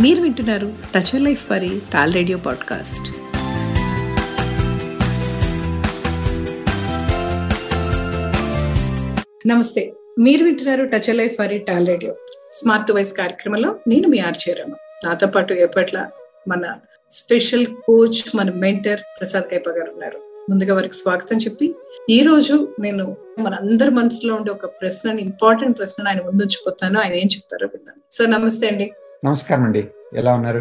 మీరు వింటున్నారు touch life వారి టాల్ రేడియో పాడ్కాస్ట్ నమస్తే మీరు వింటున్నారు టచ్ లైఫ్ వారి టాల్ రేడియో స్మార్ట్ వైస్ కార్యక్రమంలో నేను మీ ఆర్చేరామ నాతో పాటు ఎప్పట్ల మన స్పెషల్ కోచ్ మన మెంటర్ ప్రసాద్ కైప గారు ఉన్నారు. ముందుగా వారికి స్వాగతం చెప్పి ఈ రోజు నేను మన అందరి మనసులో ఉండే ఒక ప్రశ్నని ఇంపార్టెంట్ ప్రశ్న ఆయన ముందు ఉంచిపోతాను ఆయన ఏం చెప్తారో విన్నాను సార్ నమస్తే అండి. నమస్కారం అండి. ఎలా ఉన్నారు?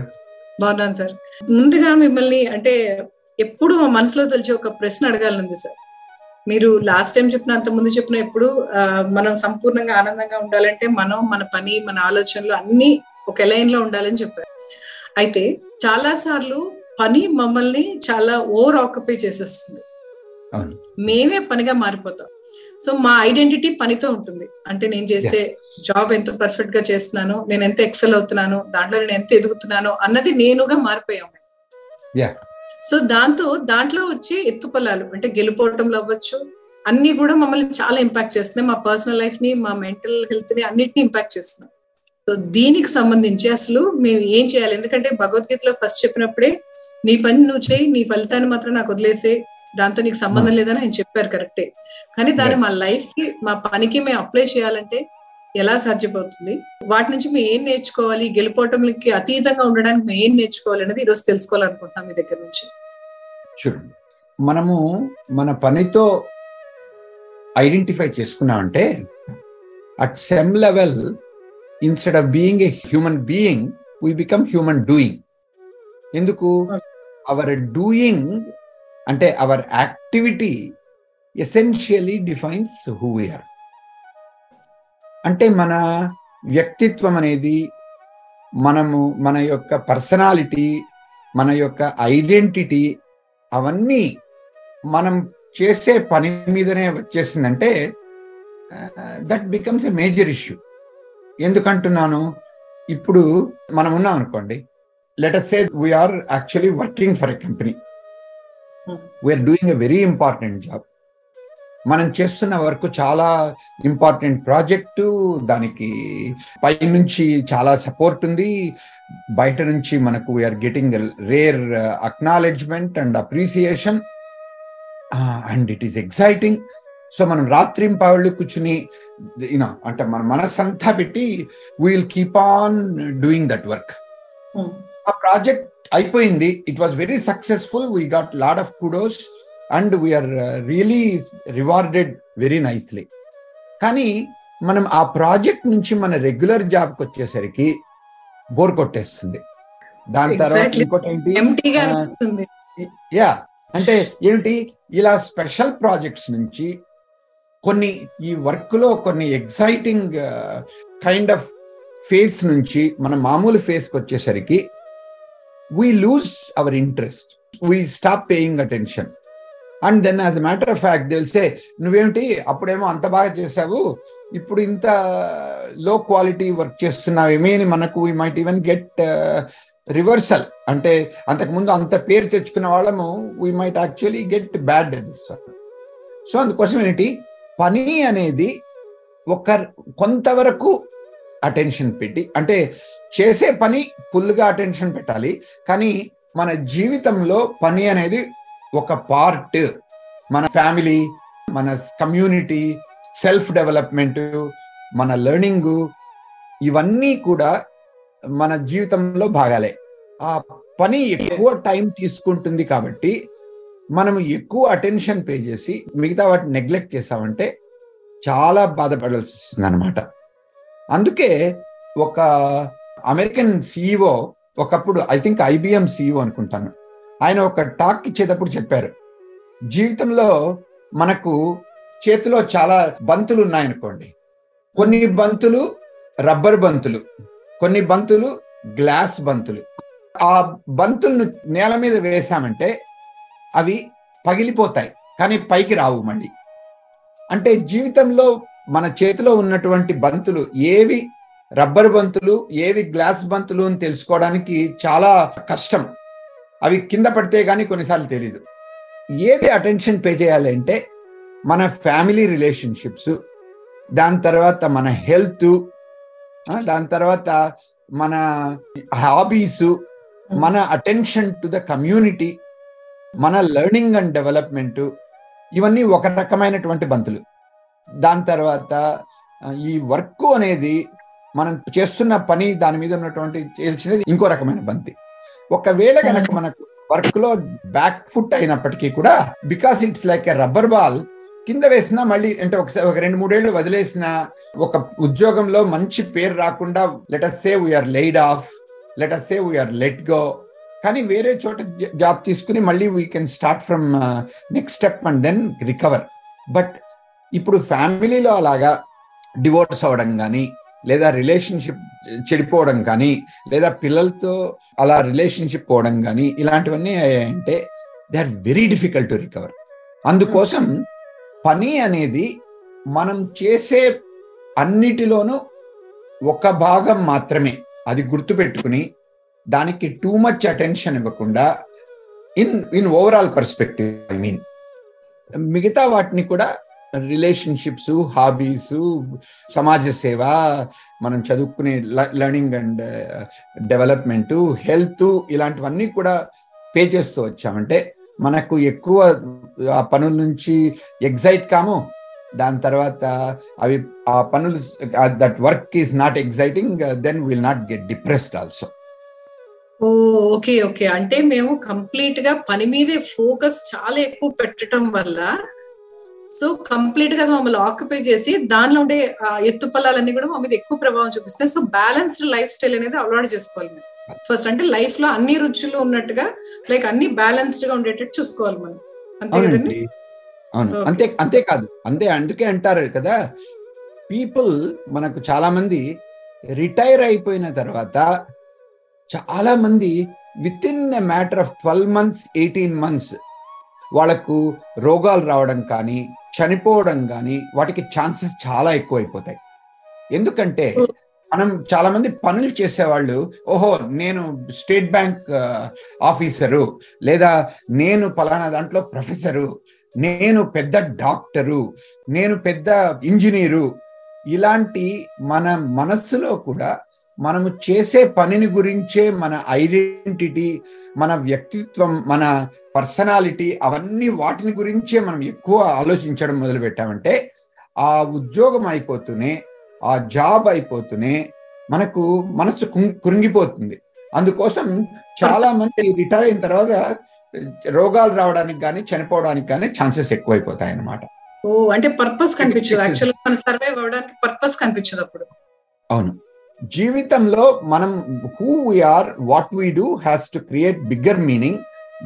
బాగున్నాను సార్. ముందుగా మిమ్మల్ని అంటే ఎప్పుడు మా మనసులో తెలిసి ఒక ప్రశ్న అడగాలనుంది సార్. మీరు లాస్ట్ టైం చెప్పిన అంత ముందు చెప్పిన ఎప్పుడు మనం సంపూర్ణంగా ఆనందంగా ఉండాలంటే మనం మన పని మన ఆలోచనలు అన్ని ఒక లైన్లో ఉండాలని చెప్పారు. అయితే చాలా సార్లు పని మమ్మల్ని చాలా ఓవర్ ఆక్యుపై చేసేస్తుంది. మేమే పనిగా మారిపోతాం. సో మా ఐడెంటిటీ పనితో ఉంటుంది. అంటే నేను చేసే జాబ్ ఎంత పర్ఫెక్ట్గా చేస్తున్నాను నేను ఎంత ఎక్సెల్ అవుతున్నాను దాంట్లో నేను ఎంత ఎదుగుతున్నాను అన్నది నేనుగా మారిపోయాము. సో దాంతో దాంట్లో వచ్చే ఎత్తుపల్లాలు అంటే గెలుపోవటంలో అవ్వచ్చు అన్ని కూడా మమ్మల్ని చాలా ఇంపాక్ట్ చేస్తున్నాయి. మా పర్సనల్ లైఫ్ని మా మెంటల్ హెల్త్ని అన్నిటిని ఇంపాక్ట్ చేస్తున్నాయి. సో దీనికి సంబంధించి అసలు మేము ఏం చేయాలి? ఎందుకంటే భగవద్గీతలో ఫస్ట్ చెప్పినప్పుడే నీ పని నువ్వు చేయి నీ ఫలితాన్ని మాత్రం నాకు వదిలేసే దాంతో నీకు సంబంధం లేదని ఆయన చెప్పారు కరెక్టే. కానీ దాన్ని మా లైఫ్కి మా పనికి మేము అప్లై చేయాలంటే ఎలా సాధ్యపడుతుంది? వాటి నుంచి మేము ఏం నేర్చుకోవాలి? గెలుపోవటంకి అతీతంగా ఉండడానికి మేము ఏం నేర్చుకోవాలి అనేది ఈరోజు తెలుసుకోవాలనుకుంటున్నాం మీ దగ్గర నుంచి. చూడండి మనము మన పనితో ఐడెంటిఫై చేసుకున్నామంటే at same level instead of being a human being we become human doing ఎందుకు? అవర్ డూయింగ్ అంటే our activity essentially defines who we are అంటే మన వ్యక్తిత్వం అనేది మనము మన యొక్క పర్సనాలిటీ మన యొక్క ఐడెంటిటీ అవన్నీ మనం చేసే పని మీదనే వచ్చేసిందంటే that becomes a major issue ఎందుకంటున్నాను? ఇప్పుడు మనం ఉన్నాం అనుకోండి let say we are actually working for a company we are doing a very important job మనం చేస్తున్న వర్క్ చాలా ఇంపార్టెంట్ ప్రాజెక్టు దానికి పైనుంచి చాలా సపోర్ట్ ఉంది. బయట నుంచి మనకు we are getting rare acknowledgement and appreciation and it is exciting so మనం రాత్రింపాళ్ళు కూర్చుని యూనో అంటే మన మనసంతా పెట్టి we'll keep on doing that work. ఆ ప్రాజెక్ట్ అయిపోయింది. It was very successful we got lot of kudos and we are really rewarded very nicely కానీ మనం ఆ ప్రాజెక్ట్ నుంచి మన రెగ్యులర్ జాబ్కి వచ్చేసరికి బోర్ కొట్టేస్తుంది. దాని తర్వాత. ఇంకోటి యా అంటే ఏమిటి ఇలా స్పెషల్ ప్రాజెక్ట్స్ నుంచి కొన్ని ఈ వర్క్లో కొన్ని ఎగ్జైటింగ్ కైండ్ ఆఫ్ ఫేస్ నుంచి మన మామూలు ఫేస్కి వచ్చేసరికి we lose our interest we stop paying attention and then as a matter of fact తెలిసే నువ్వేమిటి? అప్పుడేమో అంత బాగా చేసావు ఇప్పుడు ఇంత లో క్వాలిటీ వర్క్ చేస్తున్నావేమీ? అని మనకు we might even get reversal అంటే అంతకుముందు అంత పేరు తెచ్చుకున్న వాళ్ళము we might actually get bad this so అందుకోసం ఏంటి? పని అనేది ఒక కొంతవరకు అటెన్షన్ పెట్టి అంటే చేసే పని ఫుల్గా అటెన్షన్ పెట్టాలి. కానీ మన జీవితంలో పని అనేది ఒక పార్ట్ మన ఫ్యామిలీ మన కమ్యూనిటీ సెల్ఫ్ డెవలప్మెంట్ మన లెర్నింగ్ ఇవన్నీ కూడా మన జీవితంలో భాగాలే. ఆ పని ఎక్కువ టైం తీసుకుంటుంది కాబట్టి మనం ఎక్కువ అటెన్షన్ పే చేసి మిగతా వాటిని నెగ్లెక్ట్ చేసామంటే చాలా బాధపడాల్సి వస్తుంది అనమాట అందుకే ఒక అమెరికన్ సిఇఓ ఒకప్పుడు ఐ థింక్ ఐబిఎం సిఇఓ అనుకుంటాను. ఆయన ఒక టాక్ ఇచ్చేటప్పుడు చెప్పారు. జీవితంలో మనకు చేతిలో చాలా బంతులు ఉన్నాయనుకోండి. కొన్ని బంతులు రబ్బర్ బంతులు కొన్ని బంతులు గ్లాస్ బంతులు. ఆ బంతులను నేల మీద వేసామంటే అవి పగిలిపోతాయి కానీ పైకి రావు మళ్ళీ. అంటే జీవితంలో మన చేతిలో ఉన్నటువంటి బంతులు ఏవి రబ్బర్ బంతులు ఏవి గ్లాస్ బంతులు అని తెలుసుకోవడానికి చాలా కష్టం. అవి కింద పడితే కానీ కొన్నిసార్లు తెలియదు ఏది అటెన్షన్ పే చేయాలి అంటే మన ఫ్యామిలీ రిలేషన్షిప్స్ దాని తర్వాత మన హెల్త్ దాని తర్వాత మన హాబీస్ మన అటెన్షన్ టు ద కమ్యూనిటీ మన లెర్నింగ్ అండ్ డెవలప్మెంట్ ఇవన్నీ ఒక రకమైనటువంటి బంతులు. దాని తర్వాత ఈ వర్క్ అనేది మనం చేస్తున్న పని దాని మీద ఉన్నటువంటి తెలిసినది ఇంకో రకమైన బంతి. ఒకవేళ కనుక మనకు వర్క్లో బ్యాక్ ఫుట్ అయినప్పటికీ కూడా because it's like a rubber ball కింద వేసినా మళ్ళీ అంటే ఒకసారి ఒక రెండు మూడేళ్ళు వదిలేసిన ఒక ఉద్యోగంలో మంచి పేరు రాకుండా let us say we are laid off let us say we are let go కానీ వేరే చోట జాబ్ తీసుకుని మళ్ళీ we can start from next step and then recover but ఇప్పుడు ఫ్యామిలీలో అలాగా డివోర్స్ అవ్వడం కానీ లేదా రిలేషన్షిప్ చెడిపోవడం కానీ లేదా పిల్లలతో అలా రిలేషన్షిప్ పోవడం కానీ ఇలాంటివన్నీ అంటే they are very difficult to recover. అందుకోసం పని అనేది మనం చేసే అన్నిటిలోనూ ఒక భాగం మాత్రమే. అది గుర్తుపెట్టుకుని దానికి టూ మచ్ అటెన్షన్ ఇవ్వకుండా in in overall perspective I mean. మిగతా వాటిని కూడా రిలేషన్షిప్స్ హాబీస్ సమాజ సేవ మనం చదువుకునే లెర్నింగ్ అండ్ డెవలప్మెంట్ హెల్త్ ఇలాంటివన్నీ కూడా పే చేస్తూ వచ్చామంటే మనకు ఎక్కువ ఆ పనుల నుంచి ఎగ్జైట్ కాము. దాని తర్వాత అవి ఆ పనులు that work is not exciting then will not get depressed also oh okay okay. అంటే మేము కంప్లీట్గా పని మీదే ఫోకస్ చాలా ఎక్కువ పెట్టడం వల్ల సో కంప్లీట్గా మమ్మల్ని ఆక్యుపై చేసి దానిలో ఉండే ఎత్తు పొలాలన్నీ కూడా మా మీద ఎక్కువ ప్రభావం చూపిస్తాయి సో బ్యాలెన్స్డ్ లైఫ్ స్టైల్ అనేది అలవాటు చేసుకోవాలి మేము ఫస్ట్ అంటే లైఫ్లో అన్ని రుచులు ఉన్నట్టుగా లైక్ అన్ని బ్యాలెన్స్డ్గా ఉండేటట్టు చూసుకోవాలి మనం. అంతే కదండి? అవును. Okay. అంతే అంతేకాదు అంతే అందుకే అంటారు కదా పీపుల్ మనకు చాలా మంది రిటైర్ అయిపోయిన తర్వాత చాలా మంది within a matter of twelve months eighteen months వాళ్ళకు రోగాలు రావడం కానీ చనిపోవడం కానీ వాటికి ఛాన్సెస్ చాలా ఎక్కువ అయిపోతాయి ఎందుకంటే మనం చాలా మంది పనులు చేసేవాళ్ళు ఓహో నేను స్టేట్ బ్యాంక్ ఆఫీసరు లేదా నేను పలానా దాంట్లో ప్రొఫెసరు నేను పెద్ద డాక్టరు నేను పెద్ద ఇంజనీరు ఇలాంటి మన మనస్సులో కూడా మనము చేసే పనిని గురించే మన ఐడెంటిటీ మన వ్యక్తిత్వం మన పర్సనాలిటీ అవన్నీ వాటిని గురించే మనం ఎక్కువ ఆలోచించడం మొదలు పెట్టామంటే ఆ ఉద్యోగం అయిపోతూనే ఆ జాబ్ అయిపోతూనే మనకు మనసు కుంగ్- కురింగిపోతుంది. అందుకోసం చాలా మంది రిటైర్ అయిన తర్వాత రోగాలు రావడానికి కానీ చనిపోవడానికి కానీ ఛాన్సెస్ ఎక్కువైపోతాయి అన్నమాట ఓ అంటే పర్పస్ కనిపించదు. యాక్చువల్ మన సర్వైవ్ అవ్వడానికి పర్పస్ కనిపించదు అప్పుడు. అవును. జీవితంలో మనం who we are what we do has to create bigger meaning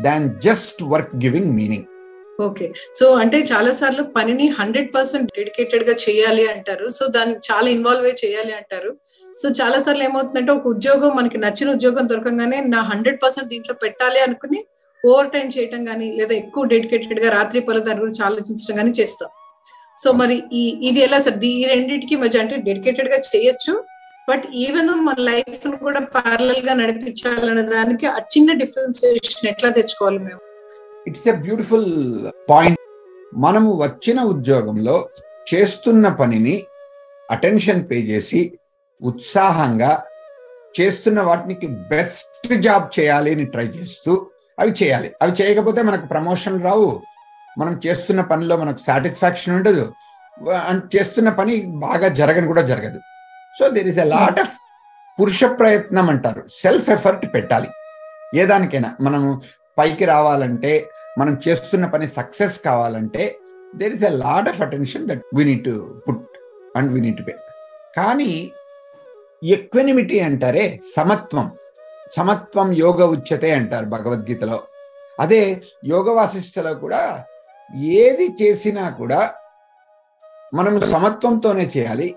than just work giving meaning okay so అంటే చాలా సార్లు పనిని హండ్రెడ్ పర్సెంట్ డెడికేటెడ్గా చేయాలి అంటారు. సో దాన్ని చాలా ఇన్వాల్వ్ అయ్యి చేయాలి అంటారు. సో చాలా సార్లు ఏమవుతుందంటే ఒక ఉద్యోగం మనకి నచ్చిన ఉద్యోగం దొరకంగానే నా హండ్రెడ్ పర్సెంట్ దీంట్లో పెట్టాలి అనుకుని ఓవర్ టైం చేయటం కానీ లేదా ఎక్కువ డెడికేటెడ్గా రాత్రి పనులు దాని గురించి ఆలోచించడం కానీ చేస్తాం. సో మరి ఈ ఇది ఎలా సార్? ఈ రెండింటికి మధ్య అంటే డెడికేటెడ్గా చేయొచ్చు బట్ ఈవెన్ మన లైఫ్ను కూడా పార్లల్గా నడిపించాలనే దానికి ఆ చిన్న డిఫరెన్సియేషన్ ఎట్లా తెచ్చుకోవాలి మేము? ఇట్స్ ఎ బ్యూటిఫుల్ పాయింట్ మనము వచ్చిన ఉద్యోగంలో చేస్తున్న పనిని అటెన్షన్ పే చేసి ఉత్సాహంగా చేస్తున్న వాటికి బెస్ట్ జాబ్ చేయాలి అని ట్రై చేస్తూ అవి చేయాలి. అవి చేయకపోతే మనకు ప్రమోషన్ రావు. మనం చేస్తున్న పనిలో మనకు సాటిస్ఫాక్షన్ ఉండదు. అండ్ చేస్తున్న పని బాగా జరగని కూడా జరగదు. So there is a lot of పురుష ప్రయత్నం అంటారు. సెల్ఫ్ ఎఫర్ట్ పెట్టాలి. ఏ దానికైనా మనము పైకి రావాలంటే మనం చేస్తున్న పని సక్సెస్ కావాలంటే there is a lot of attention that we need put and we need pay కానీ ఎక్వెనిమిటీ అంటారే సమత్వం. సమత్వం యోగ ఉచ్యతే అంటారు భగవద్గీతలో. అదే యోగ వాసిష్టలో కూడా ఏది చేసినా కూడా మనం సమత్వంతోనే చేయాలి.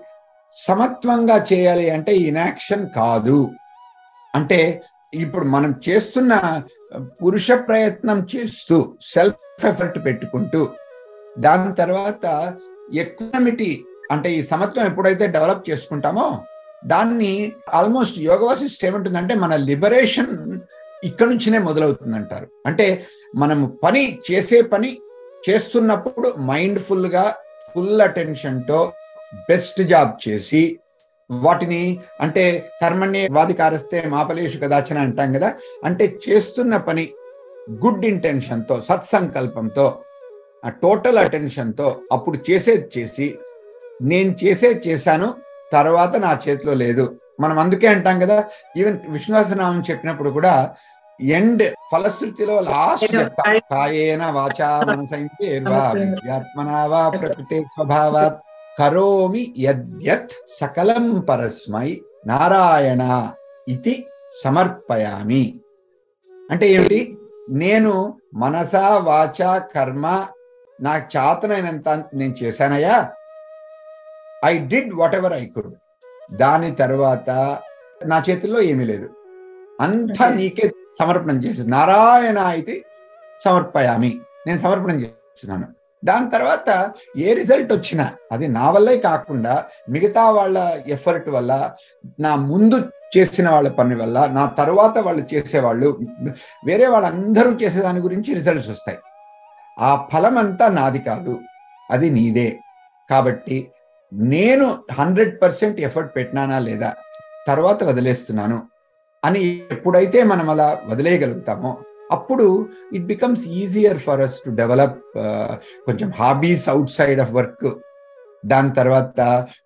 సమత్వంగా చేయాలి అంటే ఇనాక్షన్ కాదు. అంటే ఇప్పుడు మనం చేస్తున్న పురుష ప్రయత్నం చేస్తూ సెల్ఫ్ ఎఫర్ట్ పెట్టుకుంటూ దాని తర్వాత ఎక్నమిటీ అంటే ఈ సమత్వం ఎప్పుడైతే డెవలప్ చేసుకుంటామో దాన్ని ఆల్మోస్ట్ యోగవాసిస్ట్ ఏమంటుందంటే మన లిబరేషన్ ఇక్కడ నుంచినే మొదలవుతుంది అంటారు అంటే మనము పని చేసే పని చేస్తున్నప్పుడు మైండ్ఫుల్గా ఫుల్ అటెన్షన్తో బెస్ట్ జాబ్ చేసి వాటిని అంటే కర్మణ్య వాది కారస్తే మాపలేషు కదాచన అంటాం కదా. అంటే చేస్తున్న పని గుడ్ ఇంటెన్షన్తో సత్సంకల్పంతో ఆ టోటల్ అటెన్షన్తో అప్పుడు చేసేది చేసి నేను చేసేది చేశాను తర్వాత నా చేతిలో లేదు. మనం అందుకే అంటాం కదా ఈవెన్ విశ్వాసనామం చెప్పినప్పుడు కూడా ఎండ్ ఫలశ్రుతిలో లాస్ట్ కాయేన వాచా మనసైర్వాత్మనా వా ప్రకృతే స్వభావాత్. కరోమి యద్యత్ సకలం పరస్మై నారాయణ ఇది సమర్పయామి. అంటే ఏమిటి? నేను మనసా వాచ కర్మ నాకు చేతనైనంత నేను చేశానయ్యా? I did whatever I could. దాని తర్వాత నా చేతుల్లో ఏమీ లేదు. అంతా నీకే సమర్పణం చేసి నారాయణ అయితే సమర్పయామి. నేను సమర్పణం చేస్తున్నాను. దాని తర్వాత ఏ రిజల్ట్ వచ్చినా అది నా వల్లే కాకుండా మిగతా వాళ్ళ ఎఫర్ట్ వల్ల నా ముందు చేసిన వాళ్ళ పని వల్ల నా తర్వాత వాళ్ళు చేసేవాళ్ళు వేరే వాళ్ళందరూ చేసే దాని గురించి రిజల్ట్స్ వస్తాయి. ఆ ఫలం అంతా నాది కాదు అది నీదే. కాబట్టి నేను హండ్రెడ్ పర్సెంట్ ఎఫర్ట్ పెట్టినానా లేదా తర్వాత వదిలేస్తున్నాను అని ఎప్పుడైతే మనం అలా వదిలేయగలుగుతామో అప్పుడు it becomes easier for us to develop కొంచెం hobbies outside of work దాని తర్వాత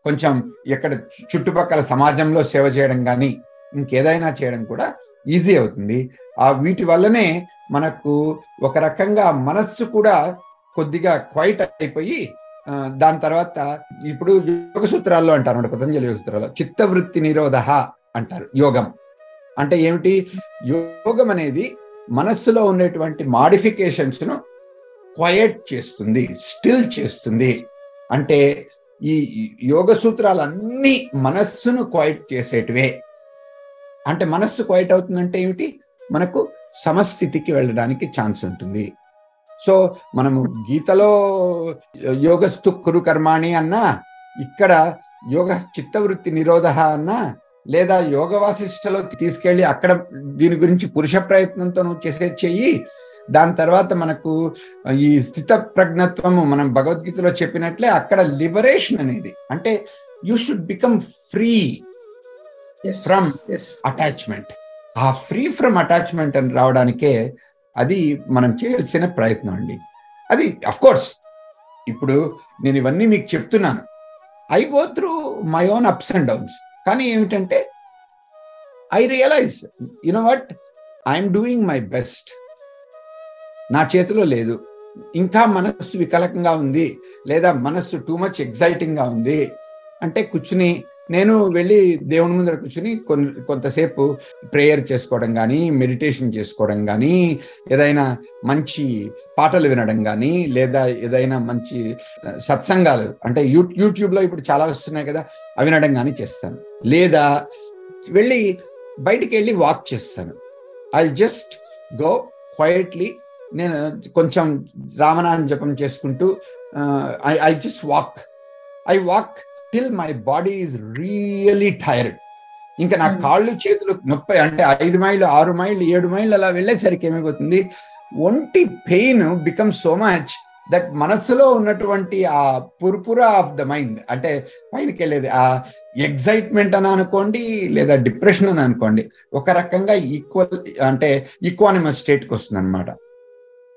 కొంచెం ఎక్కడ చుట్టుపక్కల సమాజంలో సేవ చేయడం కానీ ఇంకేదైనా చేయడం కూడా ఈజీ అవుతుంది. ఆ వీటి వల్లనే మనకు ఒక రకంగా మనస్సు కూడా కొద్దిగా క్వైట్ అయిపోయి దాని తర్వాత ఇప్పుడు యోగ సూత్రాల్లో అంటారు పతంజలి యోగ సూత్రాల్లో చిత్తవృత్తి నిరోధ అంటారు యోగం. అంటే ఏమిటి? యోగం అనేది మనస్సులో ఉండేటువంటి మాడిఫికేషన్స్ను క్వయట్ చేస్తుంది స్టిల్ చేస్తుంది. అంటే ఈ యోగ సూత్రాలన్నీ మనస్సును క్వైట్ చేసేటివే. అంటే మనస్సు క్వైట్ అవుతుందంటే ఏమిటి? మనకు సమస్థితికి వెళ్ళడానికి ఛాన్స్ ఉంటుంది. సో మనము గీతలో యోగస్థు కురు కర్మాణి అన్నా ఇక్కడ యోగ చిత్తవృత్తి నిరోధ అన్నా లేదా యోగ వాసిష్టలో తీసుకెళ్ళి అక్కడ దీని గురించి పురుష ప్రయత్నంతో నువ్వు చేసేది చెయ్యి. దాని తర్వాత మనకు ఈ స్థిత ప్రజ్ఞత్వము మనం భగవద్గీతలో చెప్పినట్లే అక్కడ లిబరేషన్ అనేది. అంటే you should become free from attachment. ఆ ఫ్రీ ఫ్రమ్ అటాచ్మెంట్ అని రావడానికే అది మనం చేయాల్సిన ప్రయత్నం అండి. అది కోర్స్ ఇప్పుడు నేను ఇవన్నీ మీకు చెప్తున్నాను. I go through my own ups and downs కానీ ఏమిటంటే I realise you know what I'm doing my best నా చేతిలో లేదు. ఇంకా మనస్సు వికలకంగా ఉంది. లేదా మనస్సు టూ మచ్ ఎగ్జైటింగ్గా ఉంది. అంటే కూర్చుని నేను వెళ్ళి దేవుని ముందర కూర్చుని కొన్ని కొంతసేపు ప్రేయర్ చేసుకోవడం కానీ మెడిటేషన్ చేసుకోవడం కానీ ఏదైనా మంచి పాటలు వినడం కానీ లేదా ఏదైనా మంచి సత్సంగాలు అంటే యూ యూట్యూబ్లో ఇప్పుడు చాలా వస్తున్నాయి కదా అవి వినడం కానీ చేస్తాను. లేదా వెళ్ళి బయటికి వెళ్ళి వాక్ చేస్తాను. ఐ జస్ట్ గో క్వైట్లీ నేను కొంచెం రామనామం జపం చేసుకుంటూ I I just walk I walk till my body is really tired ఇంకా నా కాళ్ళు చేతులు నొప్పి అంటే ఐదు మైళ్ళు ఆరు మైళ్ళు ఏడు మైళ్ళు అలా వెళ్ళేసరికి ఏమైపోతుంది? ఒంటి pain become so much that మనస్సులో ఉన్నటువంటి ఆ పుర్పుర ఆఫ్ ద మైండ్ అంటే పైనకి వెళ్ళేది ఆ ఎగ్జైట్మెంట్ అని అనుకోండి లేదా డిప్రెషన్ అని అనుకోండి ఒక రకంగా ఈక్వల్ అంటే ఈక్వానిమస్ స్టేట్కి వస్తుంది అనమాట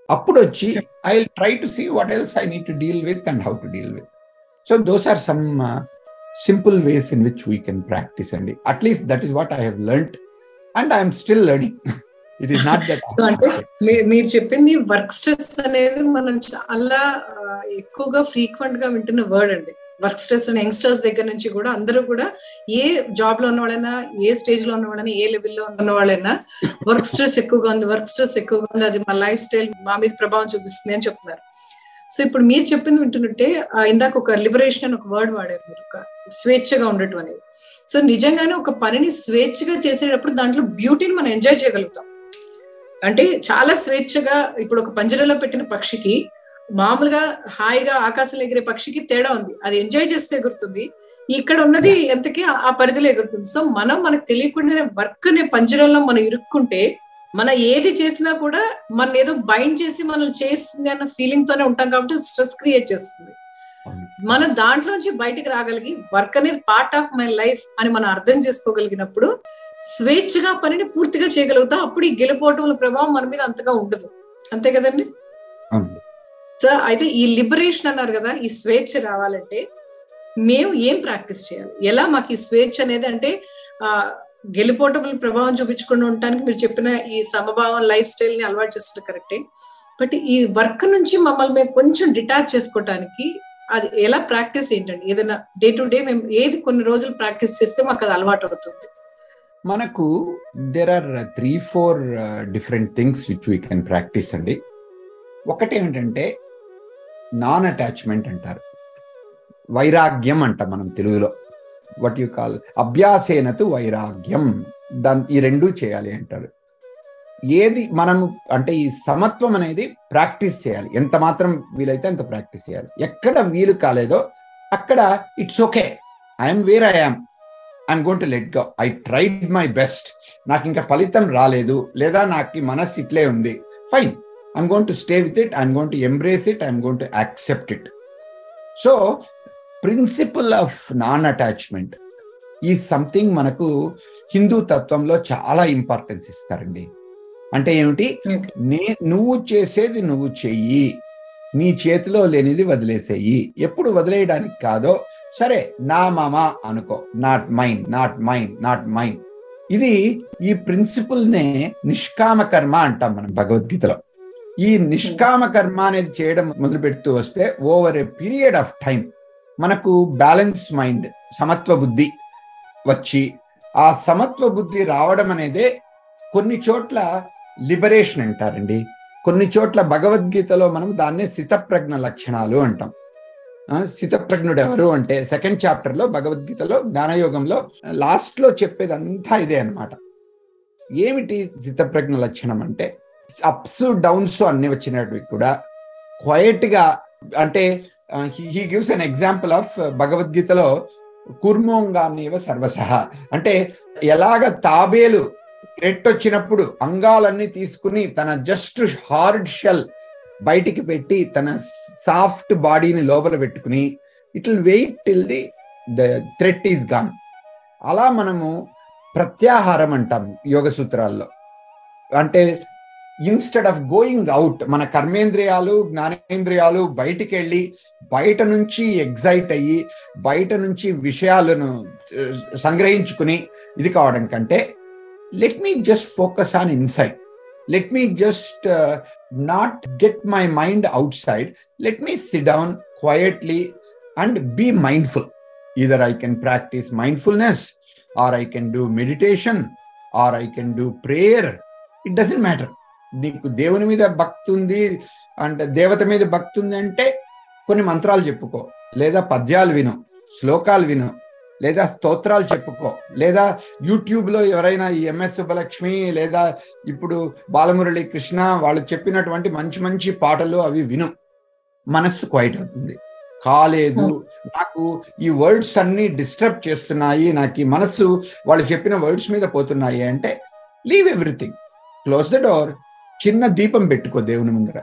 అప్పుడు వచ్చి I try to see what else I need to deal with and how to deal with so those are some simple ways in which we can practise అండి at least that is what I have learn and I'm still learning it is not that అంటే మీరు చెప్పింది work stress అనేది మనం చాలా ఎక్కువగా ఫ్రీక్వెంట్గా వింటున్న వర్డ్ అండి. వర్క్ స్ట్రెస్ అండ్ యంగ్స్టర్స్ దగ్గర నుంచి కూడా అందరూ కూడా ఏ జాబ్లో ఉన్నవాళ్ళైనా ఏ స్టేజ్లో ఉన్నవాళ్ళైనా ఏ లెవెల్లో ఉన్న వాళ్ళైనా వర్క్ స్ట్రెస్ ఎక్కువగా ఉంది వర్క్ స్ట్రెస్ ఎక్కువగా ఉంది అది మా లైఫ్ స్టైల్ మా మీద ప్రభావం చూపిస్తుంది అని చెప్తున్నారు. సో ఇప్పుడు మీరు చెప్పింది వింటున్నట్టే ఇందాక ఒక లిబరేషన్ అని ఒక వర్డ్ వాడారు మీరు ఒక స్వేచ్ఛగా ఉండటం అనేది. సో నిజంగానే ఒక పనిని స్వేచ్ఛగా చేసేటప్పుడు దాంట్లో బ్యూటీని మనం ఎంజాయ్ చేయగలుగుతాం. అంటే చాలా స్వేచ్ఛగా ఇప్పుడు ఒక పంజరంలో పెట్టిన పక్షికి మామూలుగా హాయిగా ఆకాశంలో ఎగిరే పక్షికి తేడా ఉంది. అది ఎంజాయ్ చేస్తే ఎగురుతుంది. ఇక్కడ ఉన్నది ఎంతకి ఆ పరిధిలో ఎగురుతుంది. సో మనం మనకు తెలియకుండానే వర్క్ అనే పంజరంలో మనం ఇరుక్కుంటే మన ఏది చేసినా కూడా మన ఏదో బైండ్ చేసి మనల్ని చేస్తుంది అన్న ఫీలింగ్ తోనే ఉంటాం కాబట్టి స్ట్రెస్ క్రియేట్ చేస్తుంది. మన దాంట్లోంచి బయటికి రాగలిగి వర్క్ అనేది పార్ట్ ఆఫ్ మై లైఫ్ అని మనం అర్థం చేసుకోగలిగినప్పుడు స్వేచ్ఛగా పనిని పూర్తిగా చేయగలుగుతాం. అప్పుడు ఈ గెలుపోవటం ప్రభావం మన మీద అంతగా ఉండదు. అంతే కదండి? సార్ అయితే ఈ లిబరేషన్ అన్నారు కదా ఈ స్వేచ్ఛ రావాలంటే మేము ఏం ప్రాక్టీస్ చేయాలి? ఎలా మాకు ఈ స్వేచ్ఛ అనేది అంటే ఆ గెలిపోవటం ప్రభావం చూపించకుండా ఉండటానికి మీరు చెప్పిన ఈ సమభావం లైఫ్ స్టైల్ని అలవాటు చేస్తుంది కరెక్టే. బట్ ఈ వర్క్ నుంచి మమ్మల్ని మేము కొంచెం డిటాచ్ చేసుకోవటానికి అది ఎలా ప్రాక్టీస్ ఏంటండి? ఏదైనా డే టు డే మేము ఏది కొన్ని రోజులు ప్రాక్టీస్ చేస్తే మాకు అది అలవాటు అవుతుంది. మనకు there are three four different things which we can practise అండి. ఒకటి ఏమిటంటే నాన్ అటాచ్మెంట్ అంటారు. వైరాగ్యం అంట మనం తెలుగులో. వాట్ యు కాల్ అభ్యాసేనతు వైరాగ్యం. దాని ఈ రెండు చేయాలి అంటారు. ఏది మనం అంటే ఈ సమత్వం అనేది ప్రాక్టీస్ చేయాలి. ఎంత మాత్రం వీలైతే అంత ప్రాక్టీస్ చేయాలి. ఎక్కడ వీలు కాలేదో అక్కడ it's okay. I'm where I'm I'm gonna let go. I tried my best. నాకు ఇంకా ఫలితం రాలేదు లేదా నాకు ఈ మనస్సు ఇట్లే ఉంది. Fine. I'm gonna stay with it. I'm gonna embrace it. I'm gonna accept it. So principle of non attachment ఈ సంథింగ్ మనకు హిందూ తత్వంలో చాలా ఇంపార్టెన్స్ ఇస్తారండి. అంటే ఏమిటి? నే నువ్వు చేసేది నువ్వు చెయ్యి. నీ చేతిలో లేనిది వదిలేసేయి. ఎప్పుడు వదిలేయడానికి కాదో సరే నా మామ అనుకో. Not mind not mind not mind ఇది ఈ ప్రిన్సిపల్ నే నిష్కామ కర్మ అంటాం మనం భగవద్గీతలో. ఈ నిష్కామ కర్మ అనేది చేయడం మొదలు పెడుతూ వస్తే over a period of time మనకు బ్యాలెన్స్ మైండ్ సమత్వ బుద్ధి వచ్చి ఆ సమత్వ బుద్ధి రావడం అనేదే కొన్ని చోట్ల లిబరేషన్ అంటారండి. కొన్ని చోట్ల భగవద్గీతలో మనం దాన్నే స్థితప్రజ్ఞ లక్షణాలు అంటాం. స్థితప్రజ్ఞుడు ఎవరు అంటే సెకండ్ చాప్టర్లో భగవద్గీతలో జ్ఞానయోగంలో లాస్ట్లో చెప్పేదంతా ఇదే అనమాట ఏమిటి స్థితప్రజ్ఞ లక్షణం అంటే? అప్స్ డౌన్స్ అన్ని వచ్చినవి కూడా క్వయట్గా అంటే he gives an example of భగవద్గీతలో కుర్మోంగాన్నివ సర్వసహ అంటే ఎలాగ తాబేలు వచ్చినప్పుడు అంగాలన్నీ తీసుకుని తన జస్ట్ హార్డ్ షెల్ బయటికి పెట్టి తన సాఫ్ట్ బాడీని లోపల పెట్టుకుని it will wait till the the threat is gone అలా మనము ప్రత్యాహారం అంటాం యోగ సూత్రాల్లో. అంటే ఇన్స్టెడ్ ఆఫ్ గోయింగ్ అవుట్ మన కర్మేంద్రియాలు జ్ఞానేంద్రియాలు బయటికి వెళ్ళి బయట నుంచి ఎగ్జైట్ అయ్యి బయట నుంచి విషయాలను సంగ్రహించుకుని ఇది కావడం కంటే let me just focus on inside let me just not get my mind outside let me sit down quietly and be mindful either I can practise mindfulness or I can do meditation or I can do prayer it doesn't matter నీకు దేవుని మీద భక్తి ఉంది అంటే దేవత మీద భక్తి ఉంది అంటే కొన్ని మంత్రాలు చెప్పుకో. లేదా పద్యాలు విను శ్లోకాలు విను లేదా స్తోత్రాలు చెప్పుకో. లేదా యూట్యూబ్లో ఎవరైనా ఈ ఎంఎస్ సుబ్బలక్ష్మి లేదా ఇప్పుడు బాలమురళి కృష్ణ వాళ్ళు చెప్పినటువంటి మంచి మంచి పాటలు అవి విను. మనస్సు క్వైట్ అవుతుంది. కాలేదు నాకు ఈ వర్డ్స్ అన్ని డిస్టర్బ్ చేస్తున్నాయి నాకు ఈ మనస్సు వాళ్ళు చెప్పిన వర్డ్స్ మీద పోతున్నాయి అంటే leave everything close the door చిన్న దీపం పెట్టుకో దేవుని ముందర.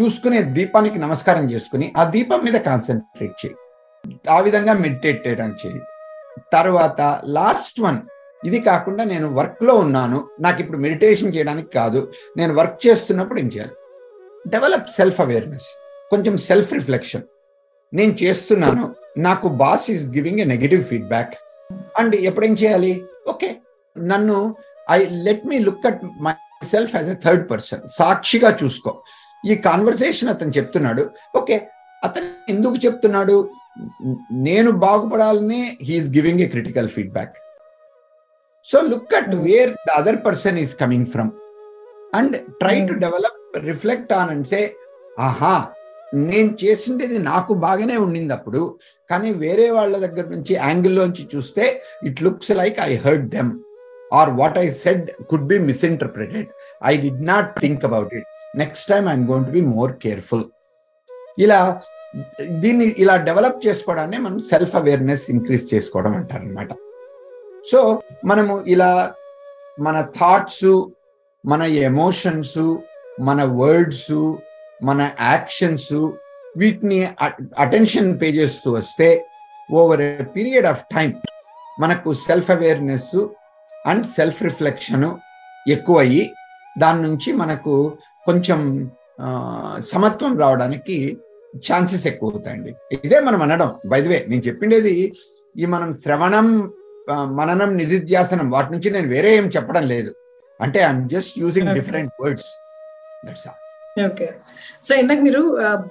చూసుకునే దీపానికి నమస్కారం చేసుకుని ఆ దీపం మీద కాన్సన్ట్రేట్ చేయి. ఆ విధంగా మెడిటేట్ చేయడానికి చేయి. తర్వాత లాస్ట్ వన్ ఇది కాకుండా నేను వర్క్లో ఉన్నాను. నాకు ఇప్పుడు మెడిటేషన్ చేయడానికి కాదు. నేను వర్క్ చేస్తున్నప్పుడు ఏం చేయాలి? డెవలప్ సెల్ఫ్ అవేర్నెస్ కొంచెం సెల్ఫ్ రిఫ్లెక్షన్ నేను చేస్తున్నాను. నాకు boss is giving a negative feedback and ఎప్పుడేం చేయాలి? ఓకే నన్ను I let me look at myself as a third person సాక్షిగా చూసుకో. ఈ కాన్వర్సేషన్ అతను చెప్తున్నాడు. ఓకే అతను ఎందుకు చెప్తున్నాడు? నేను బాగుపడాలని he is giving a critical feedback so look at where the other person is coming from and try to develop reflect on and say ఆహా నేను చేసిండేది నాకు బాగానే ఉండింది అప్పుడు కానీ వేరే వాళ్ళ దగ్గర నుంచి యాంగిల్లోంచి చూస్తే it looks like I hurt them or what I said could be misinterpreted I did not think about it next time I'm going to be more careful ఇలా దీన్ని ఇలా డెవలప్ చేసుకోవడాన్ని మనం సెల్ఫ్ అవేర్నెస్ ఇంక్రీజ్ చేసుకోవడం అంటారు అనమాట so మనము ఇలా మన థాట్స్ మన ఎమోషన్స్ మన వర్డ్స్ మన యాక్షన్స్ వీటిని అటెన్షన్ పే చేస్తూ వస్తే over a period of time మనకు self awareness and self reflection ఎక్కువయ్యి దాని నుంచి మనకు కొంచెం సమత్వం రావడానికి ఛాన్సెస్ ఎక్కువ అవుతాయండి ఇదే మనం అనడం. వే నేను చెప్పిండేది ఈ మనం శ్రవణం మననం నిధిధ్యాసనం వాటి నుంచి నేను వేరే ఏం చెప్పడం లేదు. అంటే I'm just using. Different words that's okay so ఇందాక మీరు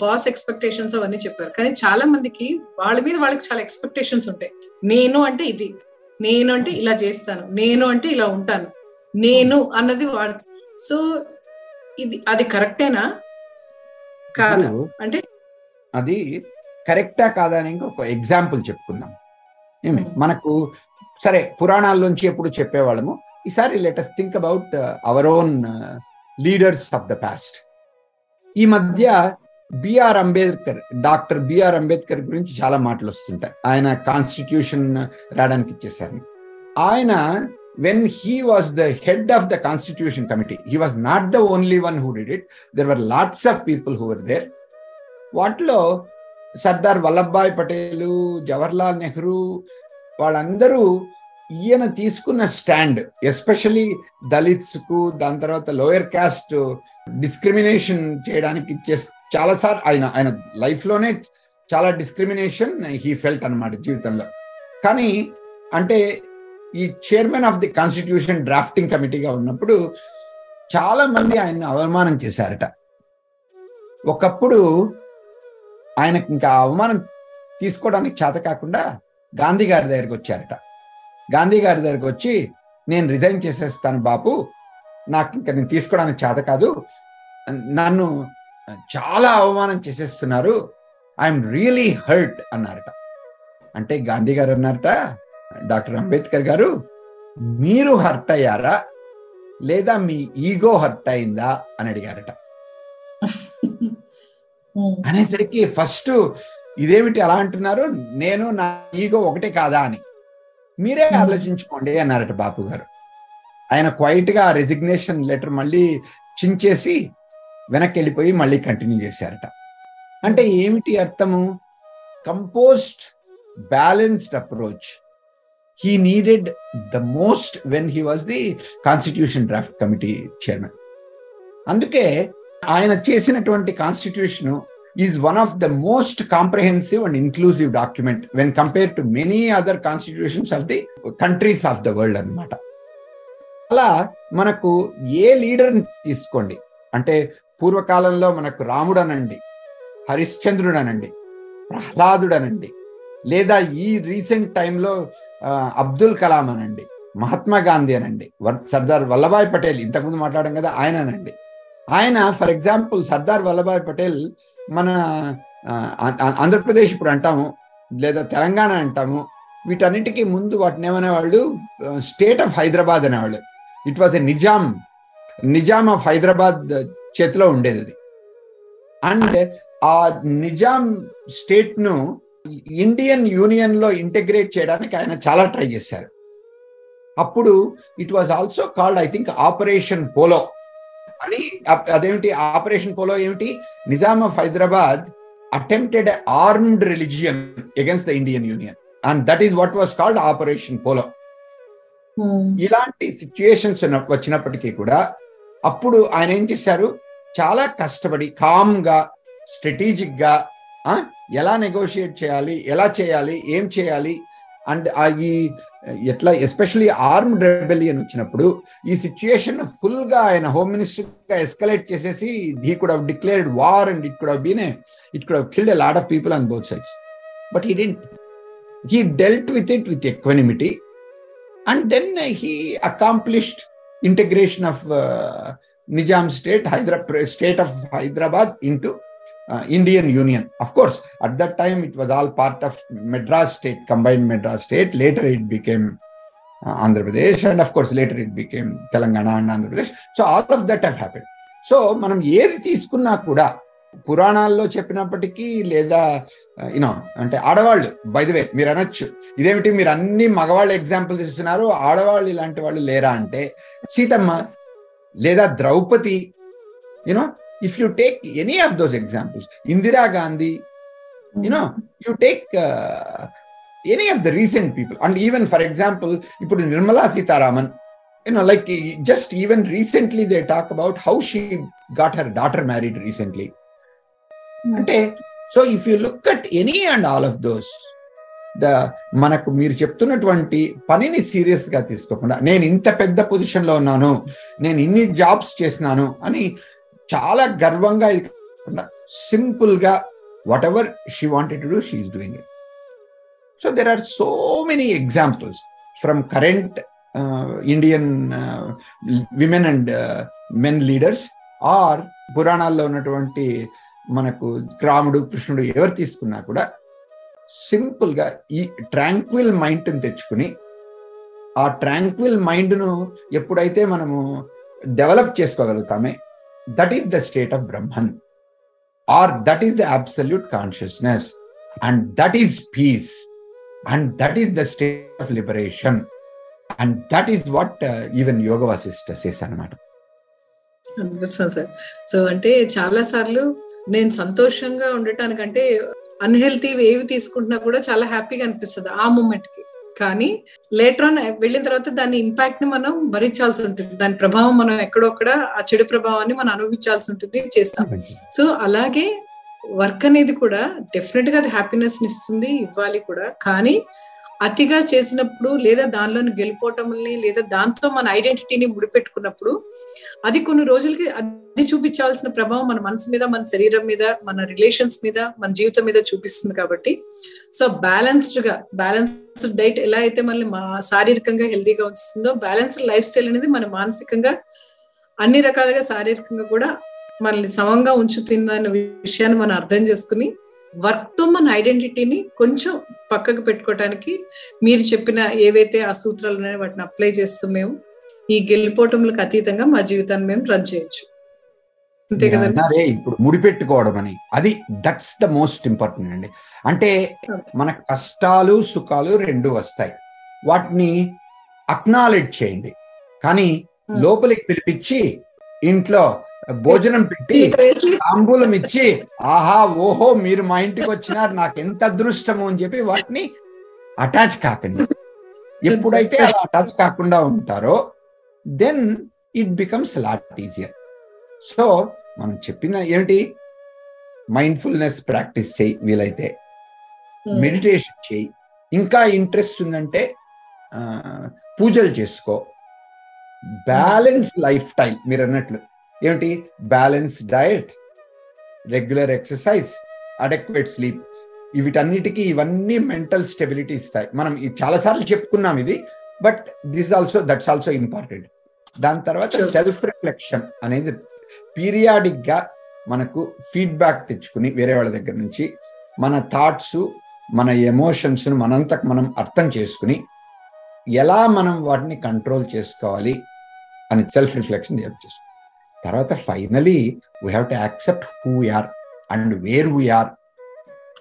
బాస్ ఎక్స్పెక్టేషన్స్ అవన్నీ చెప్పారు. కానీ చాలా మందికి వాళ్ళ మీద వాళ్ళకి చాలా ఎక్స్పెక్టేషన్స్ ఉంటాయి. నేను అంటే ఇది. నేను అంటే ఇలా చేస్తాను నేను అంటే ఇలా ఉంటాను నేను అన్నది వాడు సో ఇది అది కరెక్టేనా? కాదా? అంటే అది కరెక్టా కాదా అని ఇంకొక ఎగ్జాంపుల్ చెప్పుకుందాం. ఏమి. మనకు సరే పురాణాల్లోంచి ఎప్పుడు చెప్పేవాళ్ళము? ఈసారి let's think about our own leaders of the past ఈ మధ్య B R Ambedkar doctor B R Ambedkar గురించి చాలా మాటలు వస్తుంటాయి. ఆయన కాన్స్టిట్యూషన్ రాయడానికి ఇచ్చేసారు ఆయన when he was the head of the constitution committee he was not the only one who did it there were lots of people who were there వాటిలో సర్దార్ వల్లభాయ్ పటేలు జవహర్లాల్ నెహ్రూ వాళ్ళందరూ ఈయన తీసుకున్న స్టాండ్ ఎస్పెషలీ దళిత్స్కు దాని తర్వాత లోయర్ కాస్ట్ డిస్క్రిమినేషన్ చేయడానికి చేస్ చాలాసార్లు ఆయన ఆయన లైఫ్లోనే చాలా డిస్క్రిమినేషన్ హీ ఫెల్ట్ అన్నమాట జీవితంలో. కానీ అంటే ఈ chairman of the constitution drafting కమిటీగా ఉన్నప్పుడు చాలా మంది ఆయన అవమానం చేశారట. ఒకప్పుడు ఆయనకి ఇంకా అవమానం తీసుకోవడానికి చేత కాకుండా గాంధీ గారి దగ్గరికి వచ్చారట. గాంధీ గారి దగ్గరికి వచ్చి నేను రిజైన్ చేసేస్తాను బాపు నాకు ఇంకా నేను తీసుకోవడానికి చేత కాదు. నన్ను చాలా అవమానం చేసేస్తున్నారు. ఐఎమ్ రియలీ హర్ట్ అన్నారట. అంటే గాంధీ గారు అన్నారట డాక్టర్ అంబేద్కర్ గారు మీరు హర్ట్ అయ్యారా? లేదా మీ ఈగో హర్ట్ అయిందా? అని అడిగారట. అనేసరికి ఫస్ట్ ఇదేమిటి అలా అంటున్నారు? నేను నా ఈగో ఒకటే కాదా అని. మీరే ఆలోచించుకోండి అన్నారట బాపు గారు. ఆయన క్వైట్గా రెసిగ్నేషన్ లెటర్ మళ్ళీ చించేసి వెనక్కి వెళ్ళిపోయి మళ్ళీ కంటిన్యూ చేశారట. అంటే ఏమిటి అర్థము? Composed balanced approach he needed the most when he was the constitution draft committee chairman అందుకే ఆయన చేసినటువంటి constitution is one of the most comprehensive and inclusive document when compare to many other constitutions of the countries of the world అనమాట అలా మనకు ఏ లీడర్ని తీసుకోండి? అంటే పూర్వకాలంలో మనకు రాముడు అనండి హరిశ్చంద్రుడు అనండి ప్రహ్లాదుడు అనండి లేదా ఈ రీసెంట్ టైంలో అబ్దుల్ కలాం అనండి మహాత్మా గాంధీ అనండి సర్దార్ వల్లభాయ్ పటేల్ ఇంతకుముందు మాట్లాడడం కదా ఆయన అనండి ఆయన ఫర్ ఎగ్జాంపుల్ సర్దార్ వల్లభాయ్ పటేల్ మన ఆంధ్రప్రదేశ్ ఇప్పుడు అంటాము లేదా తెలంగాణ అంటాము వీటన్నిటికీ ముందు వాటిని ఏమనేవాళ్ళు స్టేట్ ఆఫ్ హైదరాబాద్ అనేవాళ్ళు. It was a Nizam Nizam of Hyderabad చేతిలో ఉండేది అది. అండ్ ఆ నిజాం స్టేట్ను ఇండియన్ యూనియన్లో ఇంటగ్రేట్ చేయడానికి ఆయన చాలా ట్రై చేశారు. అప్పుడు it was also called I think Operation Polo. అని అదేమిటి ఆపరేషన్ పోలో ఏమిటి? Nizam of Hyderabad attempted armed religion against the Indian Union and that is what was called Operation Polo. ఇలాంటి సిచ్యుయేషన్స్ వచ్చినప్పటికీ కూడా అప్పుడు ఆయన ఏం చేశారు? చాలా కష్టపడి కామ్గా గా ఎలా నెగోషియేట్ చేయాలి ఎలా చేయాలి ఏం చేయాలి అండ్ ఈ ఎట్లా ఎస్పెషలీ ఆర్మ్డ్ రెబెలియన్ వచ్చినప్పుడు ఈ సిచ్యుయేషన్ ఫుల్గా ఆయన హోమ్ మినిస్టర్గా ఎస్కలేట్ చేసేసి he could have declared war and it could have been it could have killed a lot of people on both sides but he didn't he dealt with it with equanimity and then he accomplished Integration of Nizam state Hyderabad state of Hyderabad into uh, Indian Union. Of course, at that time it was all part of Madras state, combined Madras state. Later it became uh, Andhra Pradesh, and of course later it became Telangana and Andhra Pradesh. So all of that have happened. So మనం ఏది తీసుకున్నా కూడా పురాణాల్లో చెప్పినప్పటికీ లేదా you know అంటే ఆడవాళ్ళు బైదవే మీరు అనొచ్చు. ఇదేమిటి? మీరు అన్ని మగవాళ్ళు ఎగ్జాంపుల్ చూస్తున్నారు ఆడవాళ్ళు ఇలాంటి వాళ్ళు లేరా అంటే సీతమ్మ లేదా Draupadi you know if you take any of those examples Indira Gandhi you know you take any of the recent people and even for example ఇప్పుడు Nirmala Sitharaman you know like just even recently they talk about how she got her daughter married recently Hmm. అంటే so if you look at any and all of those the మనకు మీరు చెప్తున్నటువంటి పనిని సీరియస్గా తీసుకోకుండా నేను ఇంత పెద్ద పొజిషన్లో ఉన్నాను నేను ఇన్ని జాబ్స్ చేసినాను అని చాలా గర్వంగా ఇది కాకుండా సింపుల్గా whatever she wanted to do she is doing it so there are so many examples from current Indian women and men leaders or పురాణాల్లో ఉన్నటువంటి మనకు రాముడు కృష్ణుడు ఎవరు తీసుకున్నా కూడా సింపుల్గా ఈ ట్రాంక్విల్ మైండ్ని తెచ్చుకుని ఆ ట్రాంక్విల్ మైండ్ను ఎప్పుడైతే మనము develop చేసుకోగలుగుతామే that is the state of Brahman. Or that is the absolute consciousness. And that is peace. And that is the state of liberation. And that is what uh, even Yoga Vasishta says అనమాట sir. So అంటే చాలా సార్లు నేను సంతోషంగా ఉండటానికంటే unhealthy ఏవి తీసుకుంటున్నా కూడా చాలా హ్యాపీగా అనిపిస్తుంది ఆ మూమెంట్కి. కానీ లేటర్ ఆన్ వెళ్ళిన తర్వాత దాని ఇంపాక్ట్ని మనం భరించాల్సి ఉంటుంది. దాని ప్రభావం మనం ఎక్కడొక్కడ ఆ చెడు ప్రభావాన్ని మనం అనుభవించాల్సి ఉంటుంది చేస్తాం. సో అలాగే వర్క్ అనేది కూడా డెఫినెట్గా అది హ్యాపీనెస్ ఇస్తుంది ఇవ్వాలి కూడా. కానీ అతిగా చేసినప్పుడు లేదా దానిలోని గెలిపోవటంని లేదా దాంతో మన ఐడెంటిటీని ముడిపెట్టుకున్నప్పుడు అది కొన్ని రోజులకి అది చూపించాల్సిన ప్రభావం మన మనసు మీద మన శరీరం మీద మన రిలేషన్స్ మీద మన జీవితం మీద చూపిస్తుంది కాబట్టి. సో బ్యాలెన్స్డ్గా బ్యాలెన్స్డ్ డైట్ ఎలా అయితే మనల్ని మా శారీరకంగా హెల్దీగా ఉంచుతుందో బ్యాలెన్స్డ్ లైఫ్ స్టైల్ అనేది మన మానసికంగా అన్ని రకాలుగా శారీరకంగా కూడా మనల్ని సమంగా ఉంచుతుందన్న విషయాన్ని మనం అర్థం చేసుకుని వర్క్తో మన ఐడెంటిటీని కొంచెం పక్కకు పెట్టుకోవటానికి మీరు చెప్పిన ఏవైతే ఆ సూత్రాలు ఉన్నాయో వాటిని అప్లై చేస్తూ మేము ఈ గెలిపోవటంలకు అతీతంగా మా జీవితాన్ని మేము రన్ చేయొచ్చు. అంతే కదండి? అన్నారే ఇప్పుడు ముడిపెట్టుకోవడం అని. అది దట్స్ ద మోస్ట్ ఇంపార్టెంట్ అండి. అంటే మన కష్టాలు సుఖాలు రెండు వస్తాయి. వాటిని అక్నాలెడ్జ్ చేయండి. కానీ లోపలికి పిలిపించి ఇంట్లో భోజనం పెట్టి తాంబూలం ఇచ్చి ఆహా ఓహో మీరు మా ఇంటికి వచ్చినారు నాకు ఎంత అదృష్టము అని చెప్పి వాటిని అటాచ్ కాకండి. ఎప్పుడైతే అలా అటాచ్ కాకుండా ఉంటారో then it becomes lot easier. So మనం చెప్పిన ఏంటి మైండ్ఫుల్నెస్ ప్రాక్టీస్ చేయి వీలైతే. మెడిటేషన్ చేయి. ఇంకా ఇంట్రెస్ట్ ఉందంటే పూజలు చేసుకో. బ్యాలెన్స్ లైఫ్ స్టైల్ మీరు అన్నట్లు ఏమిటి? Balance diet regular exercise adequate sleep వీటన్నిటికీ ఇవన్నీ మెంటల్ స్టెబిలిటీ ఇస్తాయి. మనం చాలాసార్లు చెప్పుకున్నాం ఇది but this also that's also important దాని తర్వాత సెల్ఫ్ రిఫ్లెక్షన్ అనేది పీరియాడిక్గా మనకు ఫీడ్బ్యాక్ తెచ్చుకుని వేరే వాళ్ళ దగ్గర నుంచి మన థాట్స్ మన ఎమోషన్స్ మనంతకు మనం అర్థం చేసుకుని ఎలా మనం వాటిని కంట్రోల్ చేసుకోవాలి అని సెల్ఫ్ రిఫ్లెక్షన్ చేసుకోవాలి తర్వాత finally we have to accept who we are and where we are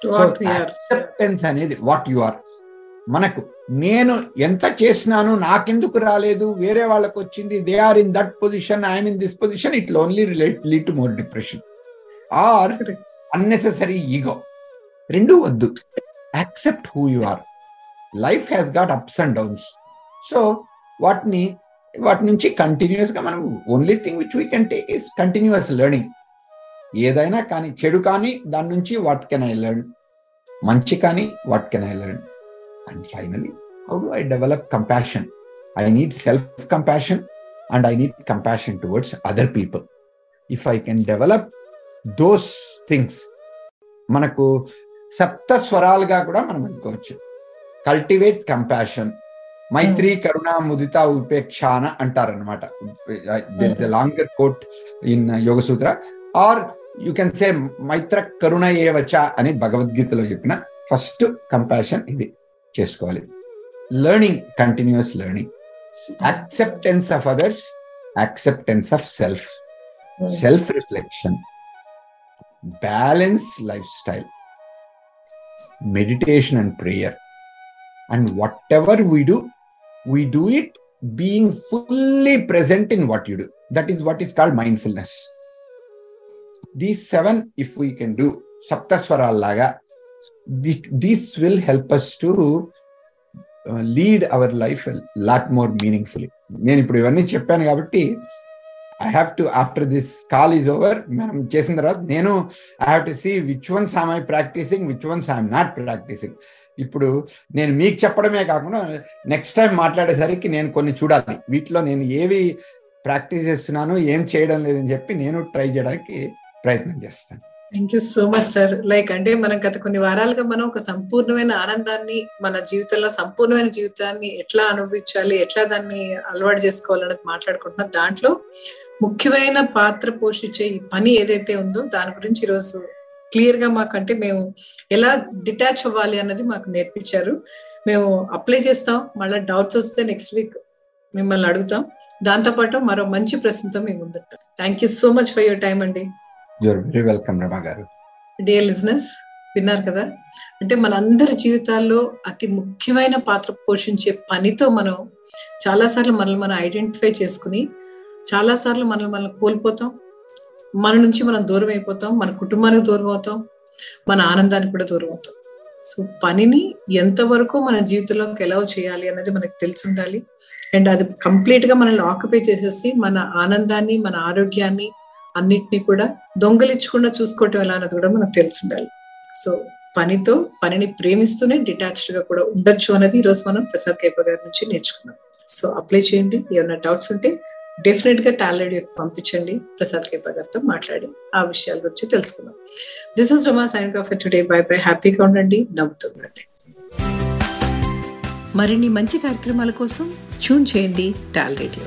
so acceptance అనేది వాట్ యు ఆర్ మనకు నేను ఎంత చేసినాను నాకెందుకు రాలేదు? వేరే వాళ్ళకి వచ్చింది they are in that position I'm in this position it only relate lead to more depression or unnecessary ego రెండు వద్దు. Accept who you are life has got ups and downs so వాటిని వాటి నుంచి కంటిన్యూస్గా మనం only thing which we can take is continuous learning ఏదైనా కానీ చెడు కానీ దాని నుంచి వాట్ కెన్ ఐ లెర్న్ మంచి కానీ what can I learn and finally how do I develop compassion I need self compassion and I need compassion towards other people if I can develop those things మనకు సప్త స్వరాలుగా కూడా మనం అనుకోవచ్చు. Cultivate compassion మైత్రి కరుణ ముదిత ఉపేక్షాన అంటారనమాట longer quote in Yoga Sutra or you can say Maitra కరుణ ఏవచ అని భగవద్గీతలో చెప్పిన ఫస్ట్ కంపాషన్ ఇది. చేసుకోవాలి. Learning continuous learning acceptance of others acceptance of self self reflection balance lifestyle meditation and prayer and whatever we do we do it being fully present in what you do. That is what is called mindfulness. These seven if we can do సప్తస్వరాల్లాగా these will help us to lead our life lot more meaningfully నేను ఇప్పుడు ఇవన్నీ చెప్పాను కాబట్టి I have to after this call is over మనం చేసిన తర్వాత నేను I have to see which ones I'm I practicing which ones I'm not practicing ఇప్పుడు నేను మీకు చెప్పడమే కాకుండా నెక్స్ట్ టైం మాట్లాడేసరికి నేను కొన్ని చూడాలి. వీటిలో నేను ఏవి ప్రాక్టీస్ చేస్తున్నాను ఏం చేయడం లేదని చెప్పి నేను ట్రై చేయడానికి ప్రయత్నం చేస్తాను. Thank you so much sir like అంటే మనం గత కొన్ని వారాలుగా మనం ఒక సంపూర్ణమైన ఆనందాన్ని మన జీవితంలో సంపూర్ణమైన జీవితాన్ని ఎట్లా అనుభవించాలి ఎట్లా దాన్ని అలవాటు చేసుకోవాలన్నది మాట్లాడుకుంటున్నాం. దాంట్లో ముఖ్యమైన పాత్ర పోషించే ఈ పని ఏదైతే ఉందో దాని గురించి ఈరోజు క్లియర్గా మాకంటే మేము ఎలా డిటాచ్ అవ్వాలి అన్నది మాకు నేర్పించారు. మేము అప్లై చేస్తాం. మళ్ళీ డౌట్స్ వస్తే నెక్స్ట్ వీక్ మిమ్మల్ని అడుగుతాం. దాంతోపాటు మరో మంచి ప్రశ్నతో మేము ముందుంటాం. Thank you so much for your time అండి. Very welcome Rama garu. Dear listeners విన్నారు కదా? అంటే మన అందరి జీవితాల్లో అతి ముఖ్యమైన పాత్ర పోషించే పనితో మనం చాలాసార్లు మనల్ని మనం ఐడెంటిఫై చేసుకుని చాలాసార్లు మనల్ని మనం కోల్పోతాం. మన నుంచి మనం దూరం అయిపోతాం మన కుటుంబానికి దూరం అవుతాం మన ఆనందానికి కూడా దూరం అవుతాం. సో పనిని ఎంతవరకు మన జీవితంలోకి ఎలా చేయాలి అన్నది మనకు తెలిసి ఉండాలి అండ్ అది కంప్లీట్గా మనల్ని ఆక్యుపై చేసేసి మన ఆనందాన్ని మన ఆరోగ్యాన్ని అన్నిటినీ కూడా దొంగలించకుండా చూసుకోవటం ఎలా అన్నది కూడా మనకు తెలిసి ఉండాలి సో పనితో పనిని ప్రేమిస్తూనే డిటాచ్డ్గా కూడా ఉండొచ్చు అనేది ఈరోజు మనం ప్రసాద్ కైప గారి నుంచి నేర్చుకున్నాం. సో అప్లై చేయండి. ఏమైనా డౌట్స్ ఉంటే డెఫినెట్గా టాలెంట్ పంపించండి. ప్రసాద్ కేపా గారితో మాట్లాడి ఆ విషయాల గురించి తెలుసుకుందాం. This is Rama sign off today bye bye హ్యాపీగా ఉండండి. నవ్వుతూ ఉండండి. మరిన్ని మంచి కార్యక్రమాల కోసం ట్యూన్ చేయండి టాల్ రేడియో